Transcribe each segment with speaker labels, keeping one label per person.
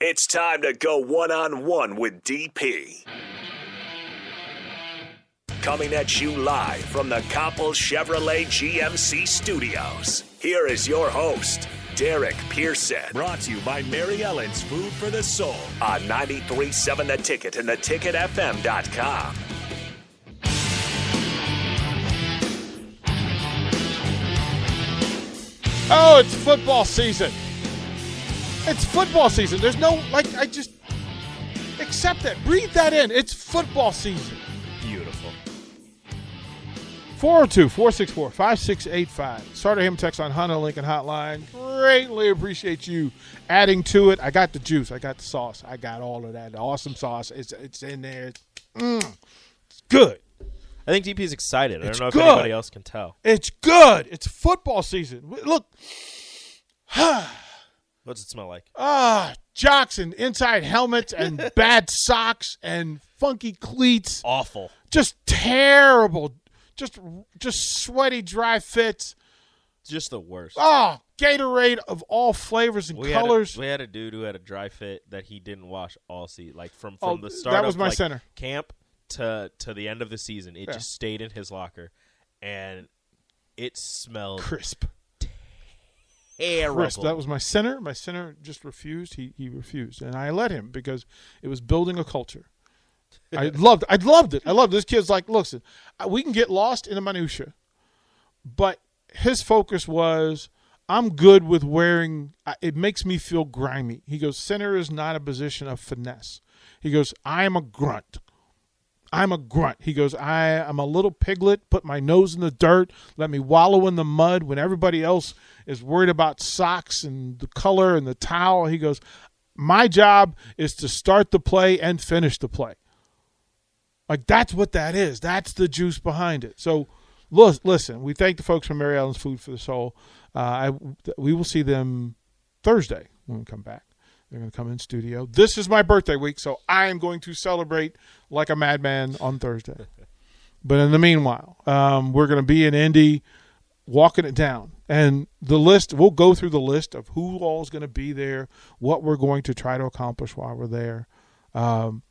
Speaker 1: It's time to go one on one with DP. Coming at you live from the Coppel Chevrolet GMC studios. Here is your host, Derek Pearson.
Speaker 2: Brought to you by Mary Ellen's Food for the Soul.
Speaker 1: On 93.7 The Ticket and theticketfm.com.
Speaker 3: Oh, it's football season. It's football season. There's no, like, I just accept that. Breathe that in. It's football season.
Speaker 2: Beautiful.
Speaker 3: 402 464 5685. Starter him text on Honda Lincoln Hotline. Greatly appreciate you adding to it. I got the juice. I got the sauce. I got all of that. The awesome sauce. It's it's in there. Mm, it's good.
Speaker 4: I think DP's excited. I don't know
Speaker 3: good.
Speaker 4: if anybody else can tell.
Speaker 3: It's good. It's football season. Look,
Speaker 4: What's it smell like?
Speaker 3: ah, jocks and inside helmets and bad socks and funky cleats.
Speaker 4: Awful.
Speaker 3: Just terrible. Just just sweaty, dry fits.
Speaker 4: Just the worst.
Speaker 3: Oh, Gatorade of all flavors and
Speaker 4: we
Speaker 3: colors.
Speaker 4: Had a, we had a dude who had a dry fit that he didn't wash all season, like from
Speaker 3: Oh,
Speaker 4: from the start.
Speaker 3: that was
Speaker 4: of,
Speaker 3: my
Speaker 4: like,
Speaker 3: center.
Speaker 4: camp to to the end of the season. It
Speaker 3: Yeah.
Speaker 4: just stayed in his locker, and it smelled
Speaker 3: crisp.
Speaker 4: Terrible.
Speaker 3: Crisp. That was my center. My center just refused. He he refused, and I let him because it was building a culture. I loved. I loved it. I loved it. this kid's like, listen, we can get lost in the minutia, but his focus was, I'm good with wearing. It makes me feel grimy. He goes, center is not a position of finesse. He goes, I am a grunt. I'm a grunt. He goes, I am a little piglet, put my nose in the dirt, let me wallow in the mud when everybody else is worried about socks and the color and the towel. He goes, My job is to start the play and finish the play. Like that's what that is. That's the juice behind it. So listen, we thank the folks from Mary Ellen's Food for the Soul. Uh, I, we will see them Thursday when we come back. They're going to come in studio. This is my birthday week, so I am going to celebrate like a madman on Thursday. but in the meanwhile, um, we're going to be in Indy walking it down. And the list, we'll go through the list of who all is going to be there, what we're going to try to accomplish while we're there. Um,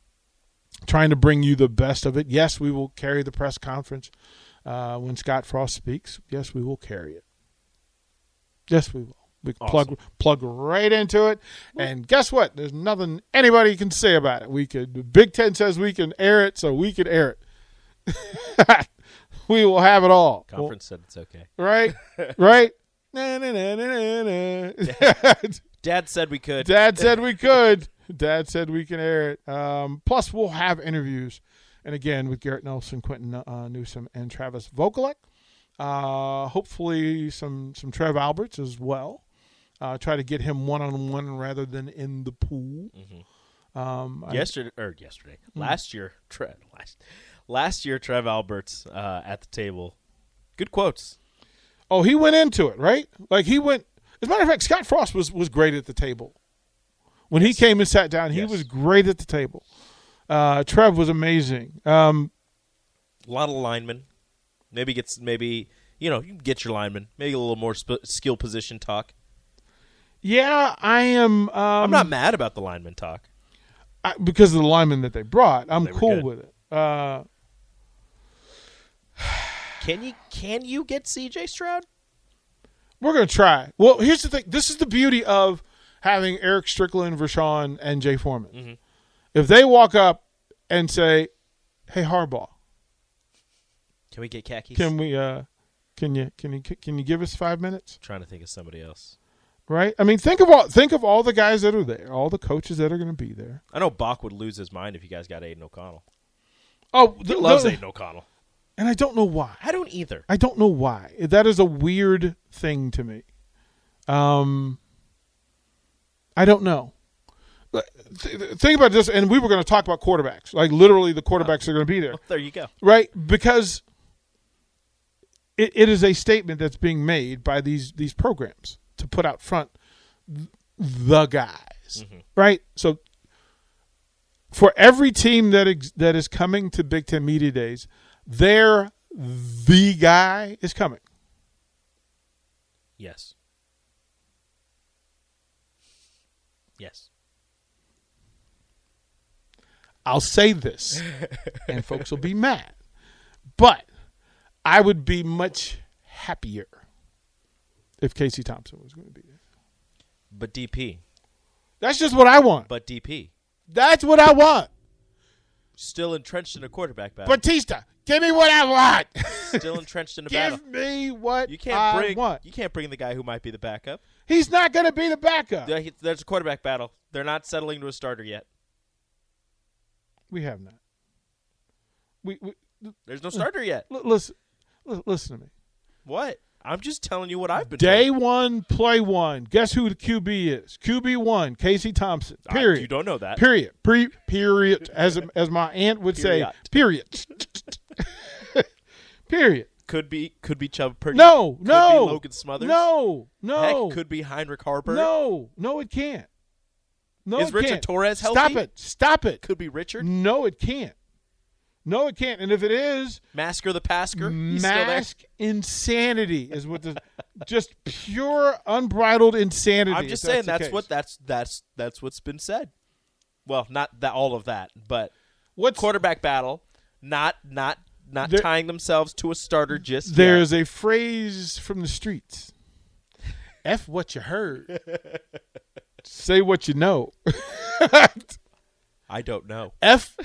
Speaker 3: trying to bring you the best of it. Yes, we will carry the press conference uh, when Scott Frost speaks. Yes, we will carry it. Yes, we will. We can plug plug right into it, and guess what? There's nothing anybody can say about it. We could. Big Ten says we can air it, so we can air it. we will have it all.
Speaker 4: Conference said it's okay.
Speaker 3: right? Right? Na, na, na, na, na, na.
Speaker 4: Dad said we could.
Speaker 3: Dad said we could. Dad said we can air it. Um, plus, we'll have interviews, and again with Garrett Nelson, Quinton uh, Newsome, and Travis Vokolek. Uh, hopefully, some some Trev Alberts as well. Uh, try to get him one on one rather than in the pool. Um, I-
Speaker 4: yesterday or yesterday,
Speaker 3: Hmm.
Speaker 4: last year, Trev, last, last year, Trev Alberts uh, at the table. Good quotes.
Speaker 3: oh, he went into it right. Like he went. As a matter of fact, Scott Frost was was great at the table. When he came and sat down, he
Speaker 4: Yes.
Speaker 3: was great at the table. Uh, Trev was amazing. Um,
Speaker 4: A lot of linemen. Maybe gets maybe you know you can get your lineman. Maybe a little more sp- skill position talk.
Speaker 3: Yeah, I am. Um,
Speaker 4: I'm not mad about the lineman talk.
Speaker 3: I, because of the lineman that they brought. I'm
Speaker 4: They
Speaker 3: cool
Speaker 4: good.
Speaker 3: with it. Uh,
Speaker 4: Can you can you get CJ Stroud?
Speaker 3: we're gonna try. Well, here's the thing. This is the beauty of having Eric Strickland, Vershawn, and Jay Foreman.
Speaker 4: Mm-hmm.
Speaker 3: If they walk up and say, "Hey, Harbaugh,
Speaker 4: Can we get khakis?
Speaker 3: can we? Uh, can you? Can you? Can you give us five minutes?"
Speaker 4: trying to think of somebody else.
Speaker 3: Right. I mean, think of all. Think of all the guys that are there. All the coaches that are going to be there.
Speaker 4: I know Bach would lose his mind if you guys got Aidan O'Connell.
Speaker 3: Oh,
Speaker 4: He
Speaker 3: the,
Speaker 4: loves
Speaker 3: the-
Speaker 4: Aidan O'Connell.
Speaker 3: and I don't know why.
Speaker 4: I don't either.
Speaker 3: I don't know why. That is a weird thing to me. Um, I don't know. th- think about this, and we were going to talk about quarterbacks. Like literally, the quarterbacks are going to be there,
Speaker 4: There you go.
Speaker 3: right? Because it, it is a statement that's being made by these these programs to put out front the guys, mm-hmm. right? So for every team that ex- that is coming to Big Ten Media Days, their the guy is coming.
Speaker 4: Yes. Yes.
Speaker 3: I'll say this, and folks will be mad, but I would be much happier if Casey Thompson was going to be there.
Speaker 4: But DP.
Speaker 3: That's just what I want.
Speaker 4: But DP.
Speaker 3: That's what I want.
Speaker 4: Still entrenched in a quarterback battle.
Speaker 3: Batista, give me what I want.
Speaker 4: Still entrenched in a battle.
Speaker 3: give me what
Speaker 4: You can't
Speaker 3: I
Speaker 4: bring
Speaker 3: want.
Speaker 4: you can't bring the guy who might be the backup.
Speaker 3: He's not going to be the backup.
Speaker 4: There's a quarterback battle. They're not settling to a starter yet.
Speaker 3: We have not. We, we
Speaker 4: There's no starter yet.
Speaker 3: l- listen. l- Listen to me.
Speaker 4: What? I'm just telling you what I've been doing.
Speaker 3: Day
Speaker 4: told.
Speaker 3: one, play one. Guess who the QB is? QB one, Casey Thompson.
Speaker 4: I-
Speaker 3: Period.
Speaker 4: you don't know that.
Speaker 3: Period. Pre- period. As as my aunt would say. Period. period.
Speaker 4: Could be could be Chubba Purdy.
Speaker 3: No.
Speaker 4: Could
Speaker 3: no.
Speaker 4: Be Logan Smothers.
Speaker 3: No. No.
Speaker 4: Heck, could be Heinrich Haarberg.
Speaker 3: No. No. It can't. No.
Speaker 4: Is Richard
Speaker 3: can't.
Speaker 4: Torres healthy?
Speaker 3: Stop it. Stop it.
Speaker 4: Could be Richard.
Speaker 3: No, it can't. No, it can't. And if it is,
Speaker 4: Masker the Pasker. He's
Speaker 3: mask insanity is what the just pure unbridled insanity.
Speaker 4: I'm just saying
Speaker 3: the
Speaker 4: that's what that's that's that's what's been said. Well, not that all of that, but
Speaker 3: What's
Speaker 4: quarterback battle, not not not
Speaker 3: There-
Speaker 4: tying themselves to a starter just
Speaker 3: There's
Speaker 4: yet.
Speaker 3: a phrase from the streets. F what you heard. Say what you know.
Speaker 4: I don't know.
Speaker 3: F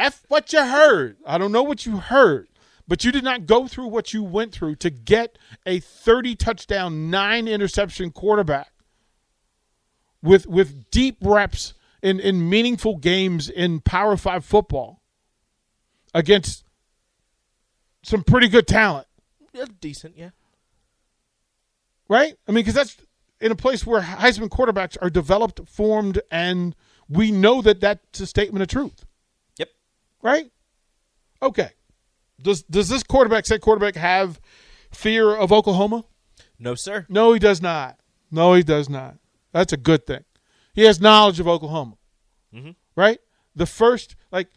Speaker 3: F what you heard. I don't know what you heard, but you did not go through what you went through to get a 30 touchdown, 9 interception quarterback with with deep reps in in meaningful games in Power 5 football against some pretty good talent.
Speaker 4: Yeah, decent, yeah.
Speaker 3: right? I mean, because that's in a place where Heisman quarterbacks are developed, formed, and we know that that's a statement of truth. Right? Okay. Does does this quarterback, say quarterback, have fear of Oklahoma?
Speaker 4: No, sir.
Speaker 3: No, he does not. No, he does not. That's a good thing. He has knowledge of Oklahoma,
Speaker 4: Mhm.
Speaker 3: right? The first, like,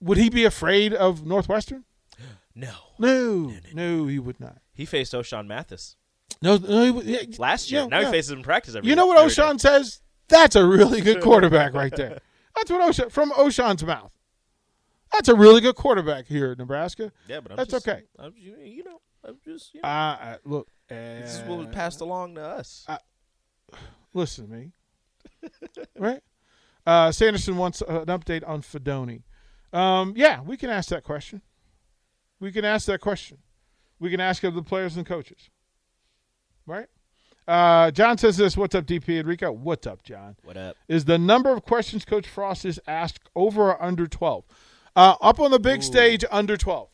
Speaker 3: would he be afraid of Northwestern?
Speaker 4: No.
Speaker 3: No, no, he would not.
Speaker 4: He faced Ochaun Mathis
Speaker 3: No, no he yeah,
Speaker 4: last year.
Speaker 3: yeah,
Speaker 4: now
Speaker 3: yeah.
Speaker 4: he faces him in practice every
Speaker 3: You know what
Speaker 4: day.
Speaker 3: Ochaun says? That's a really good quarterback right there. That's what Ochaun from Ochaun's mouth. That's a really good quarterback here in Nebraska.
Speaker 4: Yeah, but I'm
Speaker 3: That's
Speaker 4: just,
Speaker 3: okay.
Speaker 4: I'm, you know, I'm just. You know,
Speaker 3: Uh, uh, look,
Speaker 4: this is what was
Speaker 3: uh,
Speaker 4: passed along to us.
Speaker 3: listen to me, right? Uh, Sanderson wants an update on Fidone. Um, yeah, we can ask that question. We can ask that question. We can ask of the players and coaches, right? Uh, John says this. What's up, DP Enrico? What's up, John?
Speaker 4: what up?
Speaker 3: is the number of questions Coach Frost is asked over or under 12? Uh, up on the big stage, under 12.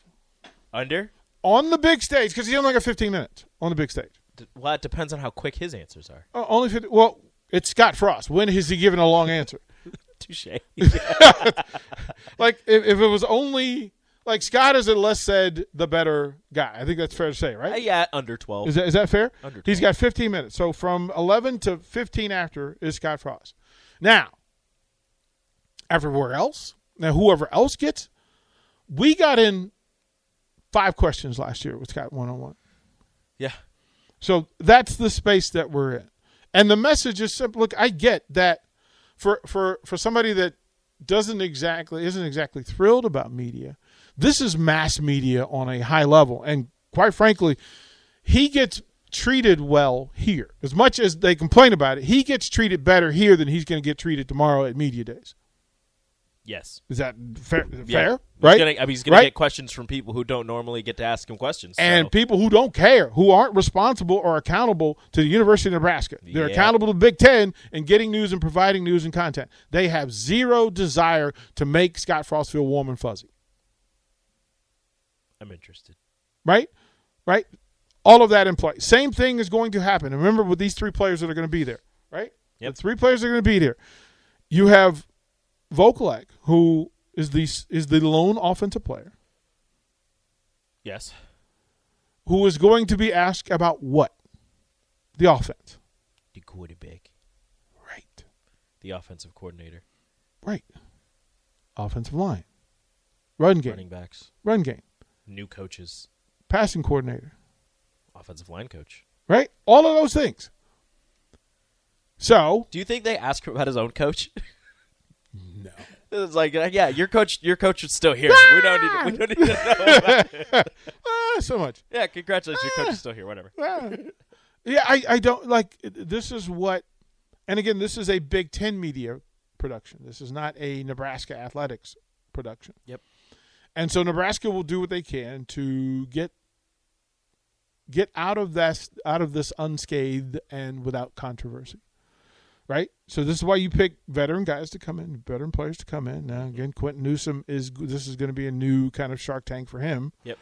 Speaker 4: Under?
Speaker 3: On the big stage, because he only got 15 minutes on the big stage.
Speaker 4: D- Well, it depends on how quick his answers are.
Speaker 3: Uh, only 50, Well, it's Scott Frost. When has he given a long answer?
Speaker 4: Touche.
Speaker 3: Like, if, if it was only, like, Scott is, a less said, the better guy. I think that's fair to say,
Speaker 4: Uh,
Speaker 3: right?
Speaker 4: yeah, under twelve.
Speaker 3: Is that, is that fair?
Speaker 4: Under
Speaker 3: He's
Speaker 4: 12.
Speaker 3: got 15 minutes. So from 11 to 15 after is Scott Frost. Now, everywhere else, now whoever else gets, we got in five questions last year with Scott one on one.
Speaker 4: yeah.
Speaker 3: So that's the space that we're in. And the message is simple. Look, I get that for for for somebody that doesn't exactly isn't exactly thrilled about media, this is mass media on a high level. And quite frankly, he gets treated well here. As much as they complain about it, he gets treated better here than he's going to get treated tomorrow at media days.
Speaker 4: Yes.
Speaker 3: Is that fair?
Speaker 4: Yeah.
Speaker 3: Fair,
Speaker 4: He's
Speaker 3: right?
Speaker 4: Gonna, I mean, he's going
Speaker 3: Right?
Speaker 4: to get questions from people who don't normally get to ask him questions.
Speaker 3: and people who don't care, who aren't responsible or accountable to the University of Nebraska. They're
Speaker 4: Yeah.
Speaker 3: accountable to Big Ten and getting news and providing news and content. They have zero desire to make Scott Frost feel warm and fuzzy.
Speaker 4: I'm interested.
Speaker 3: Right? Right? All of that in play. Same thing is going to happen. Remember with these three players that are going to be there, right?
Speaker 4: Yep.
Speaker 3: The three players are going to be there. you have Vokolek, who is the is the lone offensive player,
Speaker 4: Yes.
Speaker 3: who is going to be asked about what? The offense.
Speaker 4: The quarterback.
Speaker 3: Right.
Speaker 4: The offensive coordinator.
Speaker 3: Right. Offensive line. Run game.
Speaker 4: Running backs.
Speaker 3: Run game.
Speaker 4: New coaches.
Speaker 3: Passing coordinator.
Speaker 4: Offensive line coach.
Speaker 3: Right? All of those things. So,
Speaker 4: Do you think they ask him about his own coach?
Speaker 3: no.
Speaker 4: it's like, yeah, your coach, your coach is still here. We don't need, to, we don't need to know. About
Speaker 3: Ah, so much.
Speaker 4: yeah, congratulations, your coach is still here. Whatever.
Speaker 3: Ah. yeah, I, I don't like this is what and again, this is a Big Ten media production. This is not a Nebraska athletics production.
Speaker 4: Yep.
Speaker 3: And so Nebraska will do what they can to get get out of this out of this unscathed and without controversy. Right? So this is why you pick veteran guys to come in, veteran players to come in. Now again, Quinton Newsome is this is going to be a new kind of Shark Tank for him.
Speaker 4: Yep.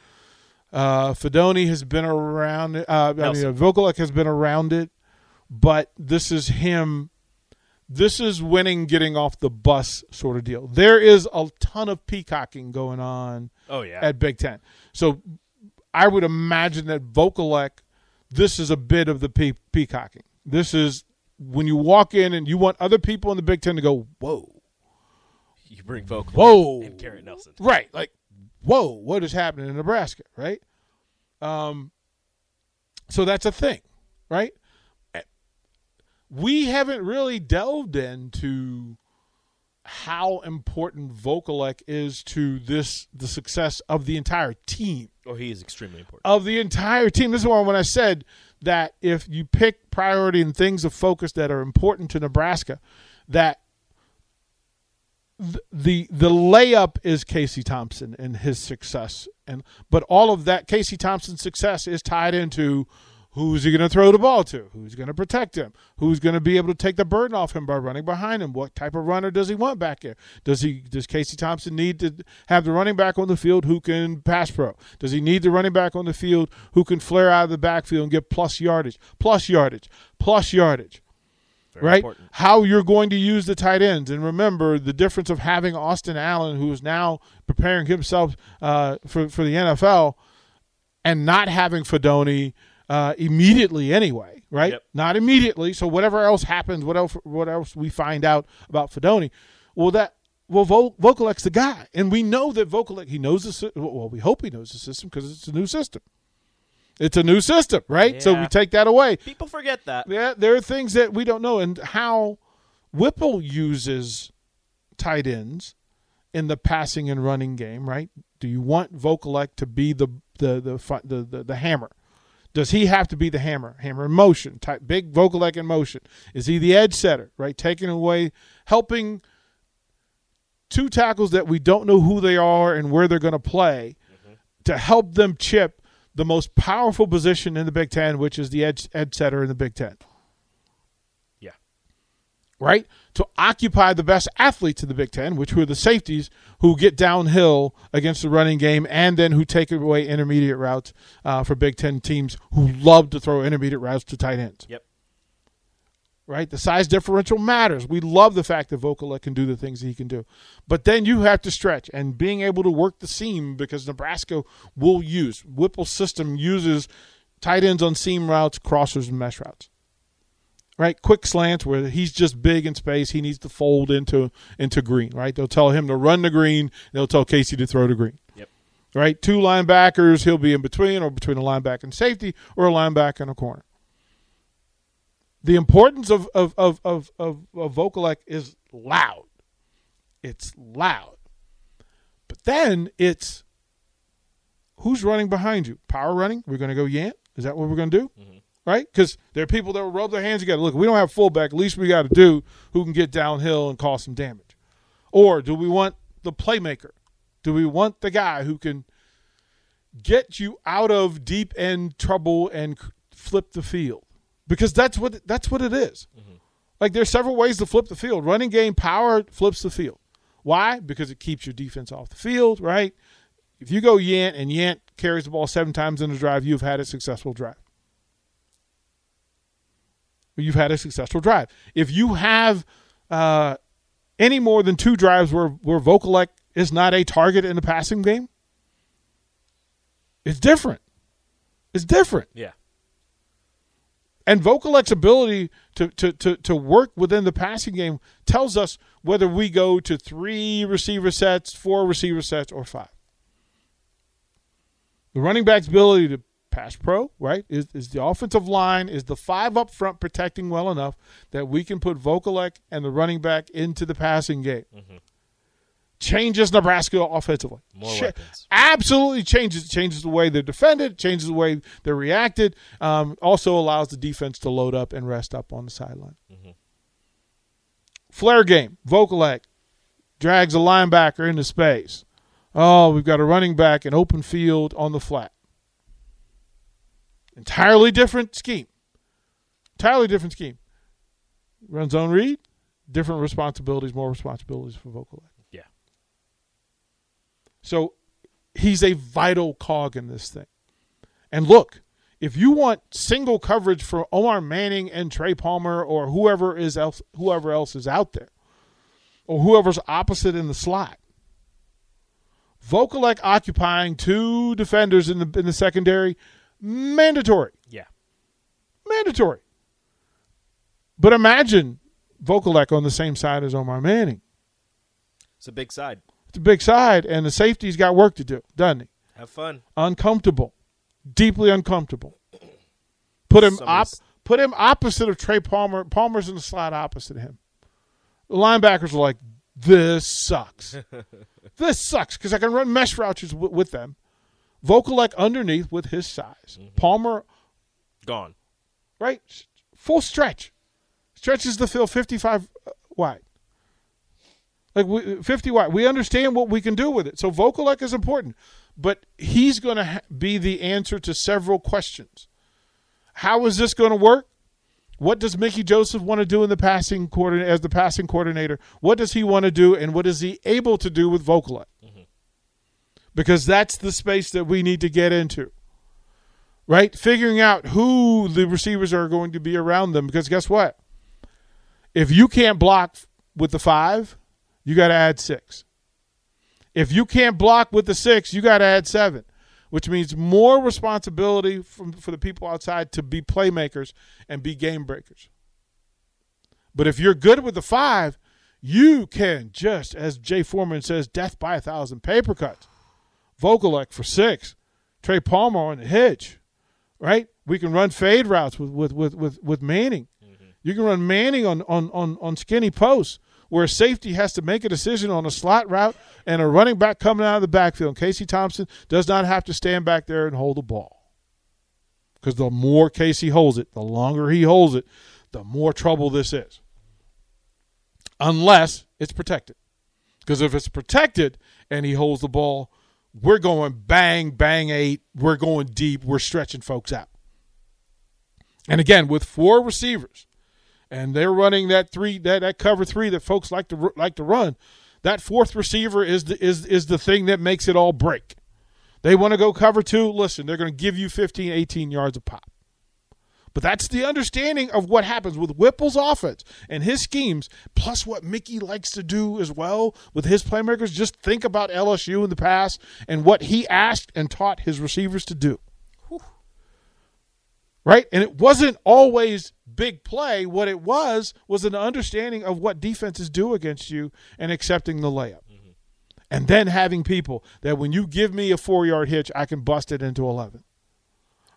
Speaker 3: Uh, Fidone has been around. Uh, I mean, Vokolek has been around it, but this is him. This is winning, getting off the bus sort of deal. There is a ton of peacocking going on
Speaker 4: Oh yeah.
Speaker 3: at Big Ten. So I would imagine that Vokolek, this is a bit of the pe- peacocking. This is when you walk in and you want other people in the Big Ten to go, whoa,
Speaker 4: you bring Vocal
Speaker 3: Whoa.
Speaker 4: and Garrett Nelson.
Speaker 3: right? Like, whoa, what is happening in Nebraska, right? Um, so that's a thing, right? Eh, We haven't really delved into how important Vokolek is to this the success of the entire team
Speaker 4: Oh, he is extremely important.
Speaker 3: of the entire team. This is why when I said that if you pick priority and things of focus that are important to Nebraska, that th- the the layup is Casey Thompson and his success, and but all of that Casey Thompson's success is tied into who's he going to throw the ball to, who's going to protect him, who's going to be able to take the burden off him by running behind him. What type of runner does he want back there? Does he does Casey Thompson need to have the running back on the field who can pass pro? Does he need the running back on the field who can flare out of the backfield and get plus yardage, plus yardage, plus yardage?
Speaker 4: Very
Speaker 3: right?
Speaker 4: important.
Speaker 3: How you're going to use the tight ends, and remember the difference of having Austin Allen, who is now preparing himself uh, for for the NFL, and not having Fidone uh, immediately anyway, right?
Speaker 4: Yep.
Speaker 3: Not immediately. So whatever else happens, what else, what else we find out about Fidone, well, that well, Vo- Vokolek's the guy, and we know that Vokolek he knows the well. We hope he knows the system because it's a new system. It's a new system, right? So we take that away.
Speaker 4: People forget that.
Speaker 3: Yeah, there are things that we don't know, and how Whipple uses tight ends in the passing and running game. Right? Do you want Vokolek to be the the the the, the, the hammer? Does he have to be the hammer? Hammer in motion, type big Vokolek in motion. Is he the edge setter? Right, taking away, helping two tackles that we don't know who they are and where they're going to play to help them chip the most powerful position in the Big Ten, which is the edge edge setter in the Big Ten. Right? To occupy the best athletes in the Big Ten, which were the safeties who get downhill against the running game and then who take away intermediate routes uh, for Big Ten teams who love to throw intermediate routes to tight ends.
Speaker 4: Yep.
Speaker 3: Right? The size differential matters. We love the fact that Vokolek can do the things he can do. But then you have to stretch and being able to work the seam because Nebraska will use, Whipple's system uses tight ends on seam routes, crossers, and mesh routes. Right? Quick slants where he's just big in space. He needs to fold into into green. Right? They'll tell him to run the green. They'll tell Casey to throw the green.
Speaker 4: Yep.
Speaker 3: Right? Two linebackers, he'll be in between or between a linebacker and safety or a linebacker and a corner the importance of of of of of, of Vokolek is loud. It's loud, but then it's who's running behind you. Power running. We're going to go Yant. Is that what we're going to do? Mm-hmm. Right? Because there are people that will rub their hands together. Look, we don't have fullback. At least we got to do who can get downhill and cause some damage. Or do we want the playmaker? Do we want the guy who can get you out of deep end trouble and flip the field? Because that's what that's what it is. Mm-hmm. Like there's several ways to flip the field. Running game power flips the field. Why? Because it keeps your defense off the field, right? If you go Yant and Yant carries the ball seven times in a drive, you've had a successful drive. You've had a successful drive. If you have uh, any more than two drives where where Vokolek is not a target in the passing game? It's different. It's different.
Speaker 4: Yeah.
Speaker 3: And Vokolek's ability to, to, to, to work within the passing game tells us whether we go to three receiver sets, four receiver sets, or five. The running back's ability to pass pro, right, is, is the offensive line, is the five up front protecting well enough that we can put Vokolek and the running back into the passing game. Changes Nebraska offensively.
Speaker 4: More
Speaker 3: Cha-
Speaker 4: weapons.
Speaker 3: Absolutely changes changes the way they're defended, changes the way they're reacted. Um, also allows the defense to load up and rest up on the sideline. Flare game. Vokolek drags a linebacker into space. Oh, we've got a running back in open field on the flat. Entirely different scheme. Entirely different scheme. Run zone read, different responsibilities, more responsibilities for Vokolek.
Speaker 4: Yeah.
Speaker 3: So he's a vital cog in this thing. And look, if you want single coverage for Omar Manning and Trey Palmer or whoever is else whoever else is out there, or whoever's opposite in the slot, Vokolek occupying two defenders in the in the secondary, mandatory.
Speaker 4: Yeah.
Speaker 3: Mandatory. But imagine Vokolek on the same side as Omar Manning.
Speaker 4: It's a big side.
Speaker 3: It's a big side, and the safety's got work to do, doesn't he?
Speaker 4: Have fun.
Speaker 3: Uncomfortable, deeply uncomfortable. Put him op- put him opposite of Trey Palmer. Palmer's in the slot opposite of him. The linebackers are like, "This sucks. this sucks," because I can run mesh routes with them. Vokolek underneath with his size. Mm-hmm. Palmer
Speaker 4: Gone.
Speaker 3: right? Full stretch. Stretches the field 55 uh, wide. Like we, 50 wide. We understand what we can do with it. So Vokolek is important, but he's going to ha- be the answer to several questions. How is this going to work? What does Mickey Joseph want to do in the passing coordinator as the passing coordinator? What does he want to do, and what is he able to do with Vokolek? Because that's the space that we need to get into right? Figuring out who the receivers are going to be around them. Because guess what? If you can't block with the five, you got to add six. If you can't block with the six, you got to add seven, which means more responsibility from, for the people outside to be playmakers and be game breakers. But if you're good with the five, you can just, as Jay Foreman says, death by a thousand paper cuts. Vokolek for six. Trey Palmer on the hitch, right? We can run fade routes with with with with, with Manning. Mm-hmm. You can run Manning on, on on on skinny posts where a safety has to make a decision on a slot route and a running back coming out of the backfield. Casey Thompson does not have to stand back there and hold the ball. Because the more Casey holds it, the longer he holds it, the more trouble this is. Unless it's protected. Because if it's protected and he holds the ball, we're going bang, bang eight. We're going deep. We're stretching folks out. And again, with four receivers, and they're running that three, that, that cover three that folks like to like to run. That fourth receiver is the is is the thing that makes it all break. They want to go cover two. Listen, they're going to give you 15, 18 yards a pop. But that's the understanding of what happens with Whipple's offense and his schemes, plus what Mickey likes to do as well with his playmakers. Just think about LSU in the past and what he asked and taught his receivers to do. Right? And it wasn't always big play. What it was was an understanding of what defenses do against you and accepting the layup. Mm-hmm. And then having people that when you give me a four yard hitch, I can bust it into 11.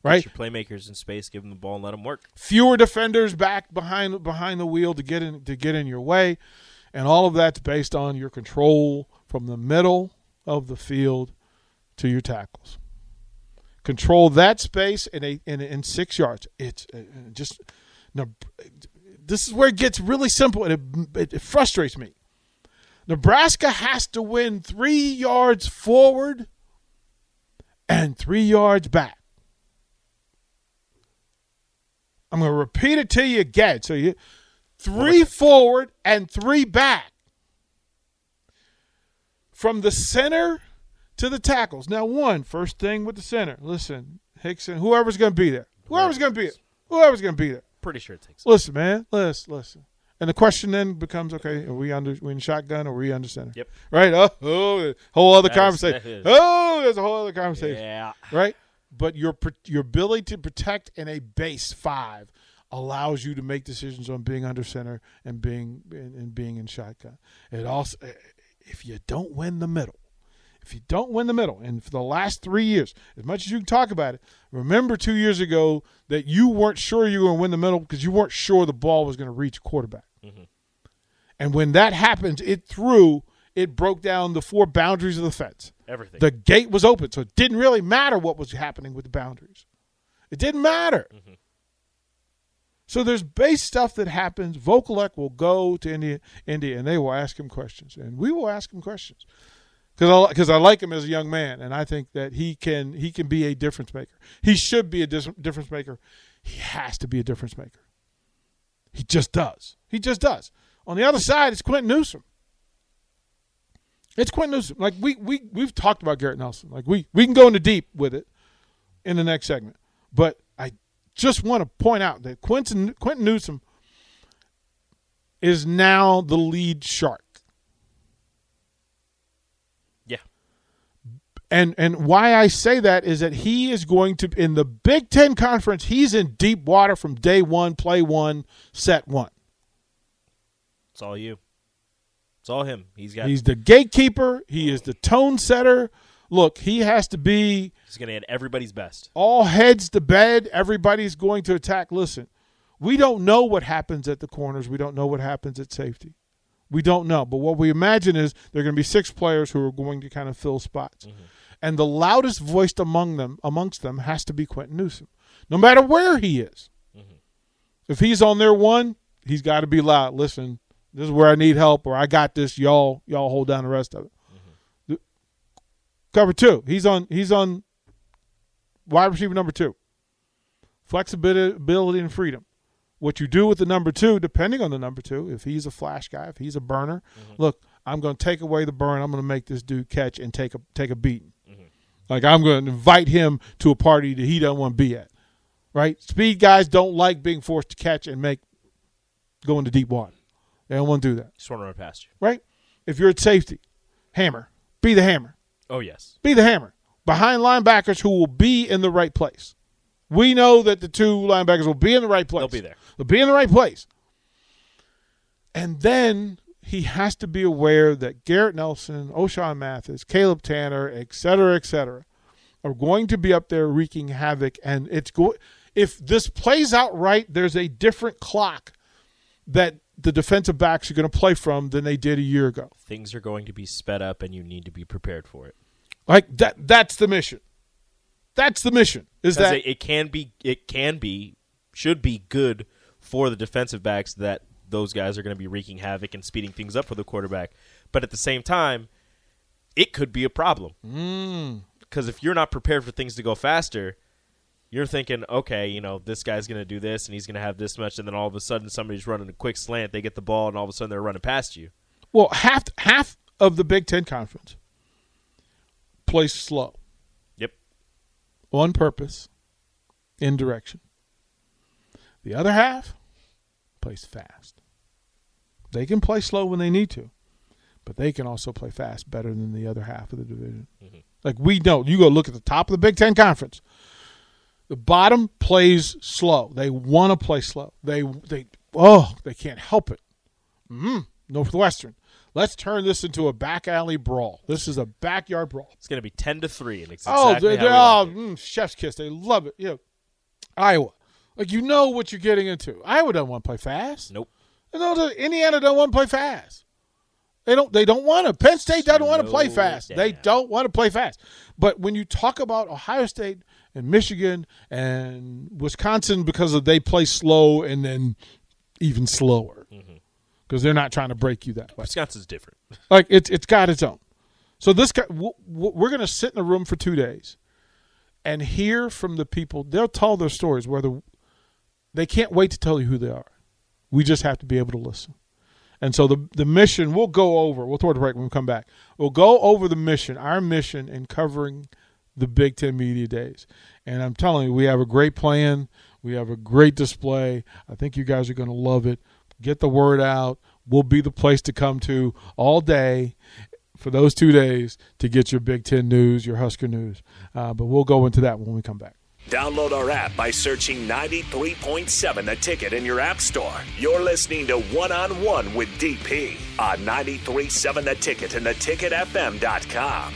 Speaker 3: Right?
Speaker 4: Your playmakers in space, give them the ball and let them work.
Speaker 3: fewer defenders back behind behind the wheel to get in to get in your way, and all of that's based on your control from the middle of the field to your tackles. Control that space in a in, in six yards. It's uh, just no. This is where it gets really simple, and it, it frustrates me. Nebraska has to win three yards forward and three yards back. I'm going to repeat it to you again. So you three forward and three back from the center to the tackles. Now, one first thing with the center. Listen, Hixson, whoever's going to be there, whoever's going to be there, whoever's going to be there.
Speaker 4: Pretty sure it takes.
Speaker 3: Listen, man, listen, listen. And the question then becomes, okay, are we under we in shotgun or are we under center?
Speaker 4: Yep.
Speaker 3: Right? Oh, oh whole other
Speaker 4: That is-
Speaker 3: conversation.
Speaker 4: that is-
Speaker 3: oh, there's a whole other conversation.
Speaker 4: Yeah.
Speaker 3: Right? But your your ability to protect in a base five allows you to make decisions on being under center and being and, and being in shotgun. It also eh, if you don't win the middle, if you don't win the middle, and for the last three years, as much as you can talk about it, remember two years ago that you weren't sure you were going to win the middle because you weren't sure the ball was going to reach quarterback. Mm-hmm. And when that happened, it threw, it broke down the four boundaries of the fence.
Speaker 4: Everything.
Speaker 3: The gate was open, so it didn't really matter what was happening with the boundaries. It didn't matter. Mm-hmm. So there's base stuff that happens. Vokolek will go to India, India, and they will ask him questions, and we will ask him questions because I because I like him as a young man, and I think that he can he can be a difference maker. He should be a dis- difference maker. He has to be a difference maker. He just does. He just does. On the other side, it's Quinton Newsome. It's Quinton Newsome. Like we we we've talked about Garrett Nelson. Like we we can go into deep with it in the next segment, but I just want to point out that Quinton Quinton Newsome is now the lead shark.
Speaker 4: yeah.
Speaker 3: And and why I say that is that he is going to in the Big Ten conference. He's in deep water from day one, play one, set one.
Speaker 4: It's all you. All him. He's got.
Speaker 3: He's the gatekeeper. He is the tone setter. Look, he has to be
Speaker 4: he's gonna get everybody's best.
Speaker 3: all heads to bed. Everybody's going to attack. Listen, we don't know what happens at the corners. We don't know what happens at safety. We don't know. But what we imagine is there are going to be six players who are going to kind of fill spots. Mm-hmm. And the loudest voiced among them amongst them has to be Quinton Newsome. No matter where he is. Mm-hmm. If he's on their one, he's got to be loud. Listen, this is where I need help or I got this. Y'all y'all hold down the rest of it. Mm-hmm. The- Cover 2. He's on he's on wide receiver number 2. Flexibility and freedom what you do with the number two, depending on the number two, if he's a flash guy, if he's a burner, mm-hmm. look, I'm going to take away the burn. I'm going to make this dude catch and take a take a beating. Mm-hmm. Like I'm going to invite him to a party that he doesn't want to be at. Right? Speed guys don't like being forced to catch and make go into deep water. They don't want to do that.
Speaker 4: Just want to run past you.
Speaker 3: Right? If you're at safety, hammer, be the hammer
Speaker 4: Oh yes.
Speaker 3: be the hammer behind linebackers who will be in the right place. We know that the two linebackers will be in the right place.
Speaker 4: They'll be there.
Speaker 3: They'll be in the right place. And then he has to be aware that Garrett Nelson, Ochaun Mathis, Caleb Tannor, et cetera, et cetera, are going to be up there wreaking havoc. And it's go- if this plays out right, there's a different clock that the defensive backs are going to play from than they did a year ago.
Speaker 4: Things are going to be sped up, and you need to be prepared for it.
Speaker 3: Like that that's the mission. That's the mission. Is that
Speaker 4: it, it can be, it can be, should be good for the defensive backs that those guys are going to be wreaking havoc and speeding things up for the quarterback. But at the same time, it could be a problem. Mm. Because if you're not prepared for things to go faster, you're thinking, okay, you know, this guy's going to do this and he's going to have this much, and then all of a sudden somebody's running a quick slant, they get the ball, and all of a sudden they're running past you.
Speaker 3: well half half of the Big Ten conference plays slow
Speaker 4: Yep.
Speaker 3: on purpose, in direction. The other half plays fast. They can play slow when they need to, but they can also play fast better than the other half of the division. Mm-hmm. Like we know, you go look at the top of the Big Ten conference. The bottom plays slow. They want to play slow. They they oh they can't help it. Mm, Northwestern. Let's turn this into a back alley brawl. This is a backyard brawl.
Speaker 4: It's going to be 10 to 3, and it's
Speaker 3: Oh,
Speaker 4: exactly
Speaker 3: they,
Speaker 4: how
Speaker 3: they're all
Speaker 4: like it.
Speaker 3: mm, chef's kiss. They love it. Yeah, Iowa. Like you know what you're getting into. Iowa doesn't want to play fast.
Speaker 4: Nope.
Speaker 3: You know, Indiana don't want to play fast. They don't. They don't want to. Penn State doesn't want to play
Speaker 4: Slow
Speaker 3: fast. They don't want to play fast. But when you talk about Ohio State and Michigan and Wisconsin, because of they play slow and then even slower, mm-hmm. because they're not trying to break you that way.
Speaker 4: Wisconsin's different.
Speaker 3: Like it's it's got its own. So this guy, w- w- we're going to sit in a room for two days, and hear from the people. They'll tell their stories. Whether they can't wait to tell you who they are, we just have to be able to listen. And so the the mission we'll go over. We'll throw it break when we come back. We'll go over the mission, our mission in covering the Big Ten Media Days. And I'm telling you, we have a great plan. We have a great display. I think you guys are going to love it. get the word out. We'll be the place to come to all day for those two days to get your Big Ten news, your Husker news. Uh, but we'll go into that when we come back.
Speaker 1: Download our app by searching 93.7 The Ticket in your app store. You're listening to One on One with DP on 93.7 The Ticket and theticketfm.com.